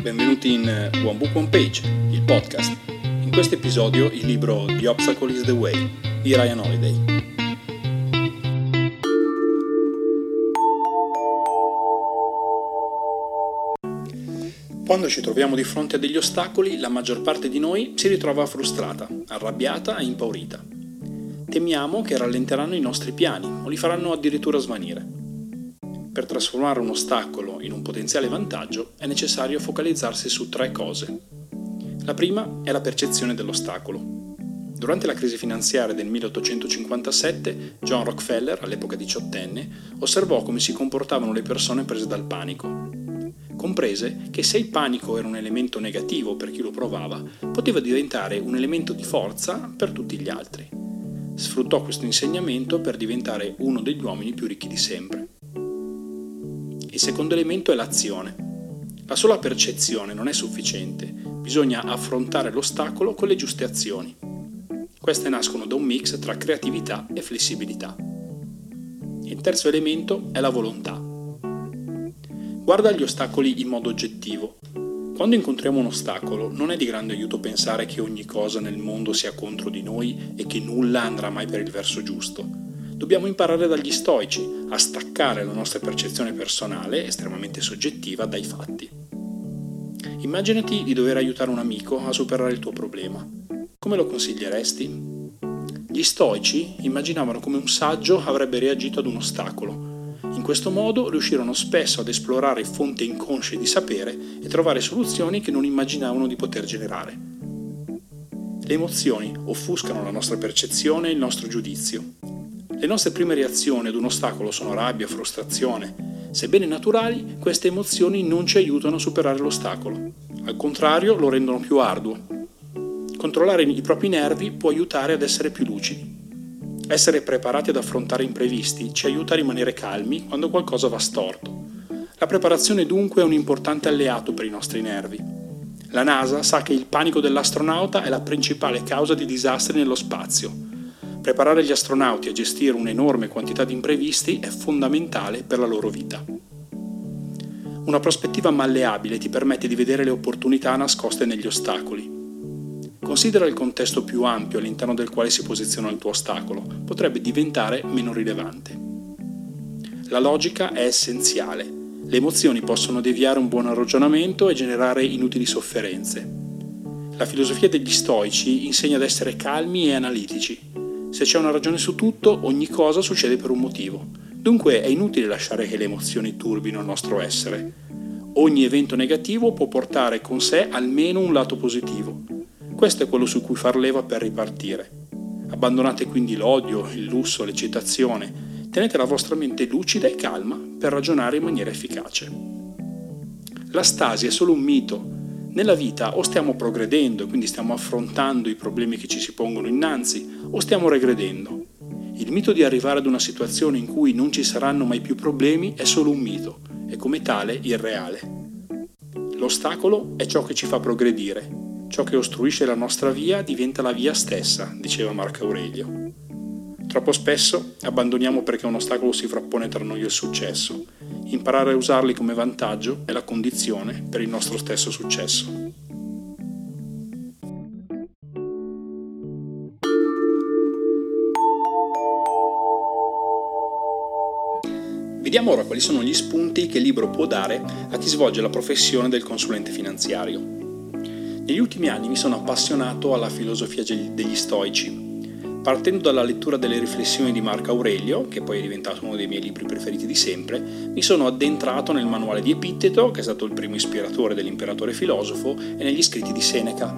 benvenuti in One Book One Page, il podcast. In questo episodio il libro The Obstacle is the Way di Ryan Holiday. Quando ci troviamo di fronte a degli ostacoli, la maggior parte di noi si ritrova frustrata, arrabbiata e impaurita. Temiamo che rallenteranno i nostri piani o li faranno addirittura svanire. Per trasformare un ostacolo in un potenziale vantaggio è necessario focalizzarsi su tre cose. La prima è la percezione dell'ostacolo. Durante la crisi finanziaria del 1857, John Rockefeller, all'epoca diciottenne, osservò come si comportavano le persone prese dal panico. Comprese che se il panico era un elemento negativo per chi lo provava, poteva diventare un elemento di forza per tutti gli altri. Sfruttò questo insegnamento per diventare uno degli uomini più ricchi di sempre. Il secondo elemento è l'azione. La sola percezione non è sufficiente, bisogna affrontare l'ostacolo con le giuste azioni. Queste nascono da un mix tra creatività e flessibilità. Il terzo elemento è la volontà. Guarda gli ostacoli in modo oggettivo. Quando incontriamo un ostacolo non è di grande aiuto pensare che ogni cosa nel mondo sia contro di noi e che nulla andrà mai per il verso giusto dobbiamo imparare dagli stoici a staccare la nostra percezione personale, estremamente soggettiva, dai fatti. Immaginati di dover aiutare un amico a superare il tuo problema. Come lo consiglieresti? Gli stoici immaginavano come un saggio avrebbe reagito ad un ostacolo. In questo modo riuscirono spesso ad esplorare fonti inconsce di sapere e trovare soluzioni che non immaginavano di poter generare. Le emozioni offuscano la nostra percezione e il nostro giudizio. Le nostre prime reazioni ad un ostacolo sono rabbia, frustrazione. Sebbene naturali, queste emozioni non ci aiutano a superare l'ostacolo. Al contrario, lo rendono più arduo. Controllare i propri nervi può aiutare ad essere più lucidi. Essere preparati ad affrontare imprevisti ci aiuta a rimanere calmi quando qualcosa va storto. La preparazione dunque è un importante alleato per i nostri nervi. La NASA sa che il panico dell'astronauta è la principale causa di disastri nello spazio Preparare gli astronauti a gestire un'enorme quantità di imprevisti è fondamentale per la loro vita. Una prospettiva malleabile ti permette di vedere le opportunità nascoste negli ostacoli. Considera il contesto più ampio all'interno del quale si posiziona il tuo ostacolo, potrebbe diventare meno rilevante. La logica è essenziale. Le emozioni possono deviare un buon ragionamento e generare inutili sofferenze. La filosofia degli stoici insegna ad essere calmi e analitici, se c'è una ragione su tutto, ogni cosa succede per un motivo. Dunque è inutile lasciare che le emozioni turbino il nostro essere. Ogni evento negativo può portare con sé almeno un lato positivo. Questo è quello su cui far leva per ripartire. Abbandonate quindi l'odio, il lusso, l'eccitazione. Tenete la vostra mente lucida e calma per ragionare in maniera efficace. La stasi è solo un mito, nella vita o stiamo progredendo, quindi stiamo affrontando i problemi che ci si pongono innanzi, o stiamo regredendo. Il mito di arrivare ad una situazione in cui non ci saranno mai più problemi è solo un mito e come tale irreale. L'ostacolo è ciò che ci fa progredire, ciò che ostruisce la nostra via diventa la via stessa, diceva Marco Aurelio. Troppo spesso abbandoniamo perché un ostacolo si frappone tra noi e il successo imparare a usarli come vantaggio è la condizione per il nostro stesso successo. Vediamo ora quali sono gli spunti che il libro può dare a chi svolge la professione del consulente finanziario. Negli ultimi anni mi sono appassionato alla filosofia degli stoici Partendo dalla lettura delle riflessioni di Marco Aurelio, che poi è diventato uno dei miei libri preferiti di sempre, mi sono addentrato nel manuale di Epitteto, che è stato il primo ispiratore dell'imperatore filosofo, e negli scritti di Seneca.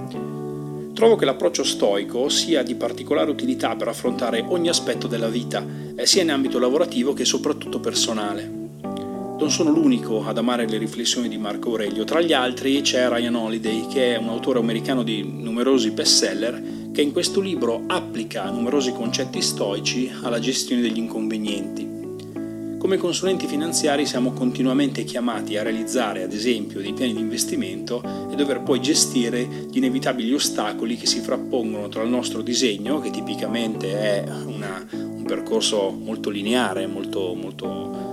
Trovo che l'approccio stoico sia di particolare utilità per affrontare ogni aspetto della vita, eh, sia in ambito lavorativo che soprattutto personale. Non sono l'unico ad amare le riflessioni di Marco Aurelio, tra gli altri c'è Ryan Holiday, che è un autore americano di numerosi bestseller che in questo libro applica numerosi concetti stoici alla gestione degli inconvenienti. Come consulenti finanziari siamo continuamente chiamati a realizzare, ad esempio, dei piani di investimento e dover poi gestire gli inevitabili ostacoli che si frappongono tra il nostro disegno, che tipicamente è una, un percorso molto lineare, molto, molto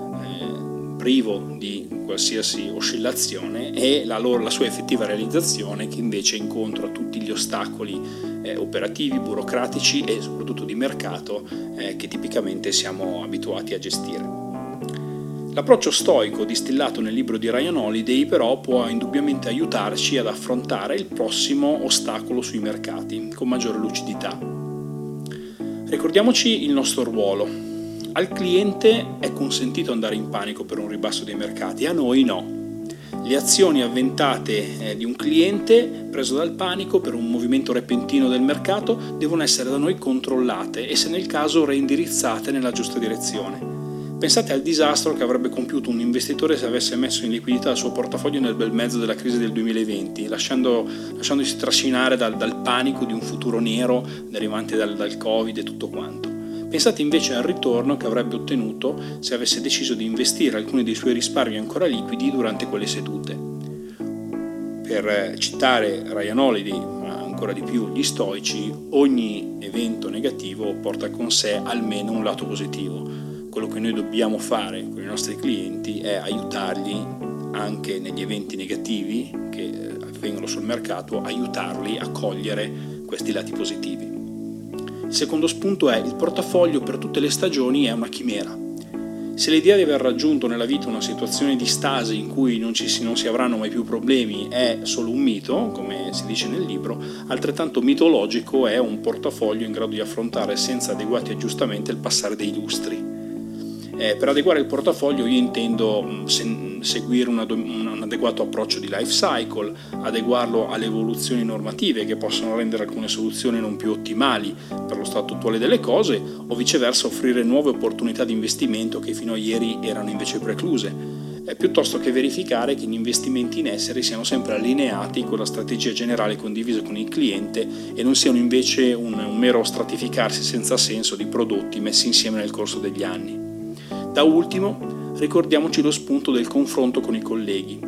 privo di qualsiasi oscillazione e la, loro, la sua effettiva realizzazione che invece incontra tutti gli ostacoli eh, operativi, burocratici e soprattutto di mercato eh, che tipicamente siamo abituati a gestire. L'approccio stoico distillato nel libro di Ryan Holiday però può indubbiamente aiutarci ad affrontare il prossimo ostacolo sui mercati con maggiore lucidità. Ricordiamoci il nostro ruolo. Al cliente è consentito andare in panico per un ribasso dei mercati, a noi no. Le azioni avventate eh, di un cliente preso dal panico per un movimento repentino del mercato devono essere da noi controllate e se nel caso reindirizzate nella giusta direzione. Pensate al disastro che avrebbe compiuto un investitore se avesse messo in liquidità il suo portafoglio nel bel mezzo della crisi del 2020, lasciando, lasciandosi trascinare dal, dal, panico di un futuro nero derivante dal, dal Covid e tutto quanto. Pensate invece al ritorno che avrebbe ottenuto se avesse deciso di investire alcuni dei suoi risparmi ancora liquidi durante quelle sedute. Per citare Ryan Holiday, ma ancora di più gli stoici, ogni evento negativo porta con sé almeno un lato positivo quello che noi dobbiamo fare con i nostri clienti è aiutarli anche negli eventi negativi che eh, avvengono sul mercato, aiutarli a cogliere questi lati positivi. Secondo spunto è il portafoglio per tutte le stagioni è una chimera. Se l'idea di aver raggiunto nella vita una situazione di stasi in cui non, si, non si avranno mai più problemi è solo un mito, come si dice nel libro, altrettanto mitologico è un portafoglio in grado di affrontare senza adeguati aggiustamenti il passare dei lustri. Eh, per adeguare il portafoglio io intendo mm, se- seguire un, un, adeguato approccio di life cycle, adeguarlo alle evoluzioni normative che possono rendere alcune soluzioni non più ottimali per lo stato attuale delle cose o viceversa offrire nuove opportunità di investimento che fino a ieri erano invece precluse. Piuttosto che verificare che gli investimenti in essere siano sempre allineati con la strategia generale condivisa con il cliente e non siano invece un, un mero stratificarsi senza senso di prodotti messi insieme nel corso degli anni. Da ultimo, ricordiamoci lo spunto del confronto con i colleghi.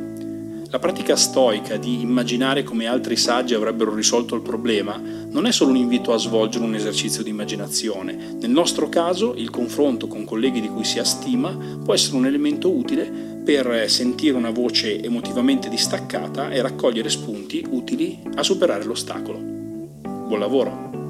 La pratica stoica di immaginare come altri saggi avrebbero risolto il problema non è solo un invito a svolgere un esercizio di immaginazione. Nel nostro caso, il confronto con colleghi di cui si ha stima può essere un elemento utile per sentire una voce emotivamente distaccata e raccogliere spunti utili a superare l'ostacolo. Buon lavoro!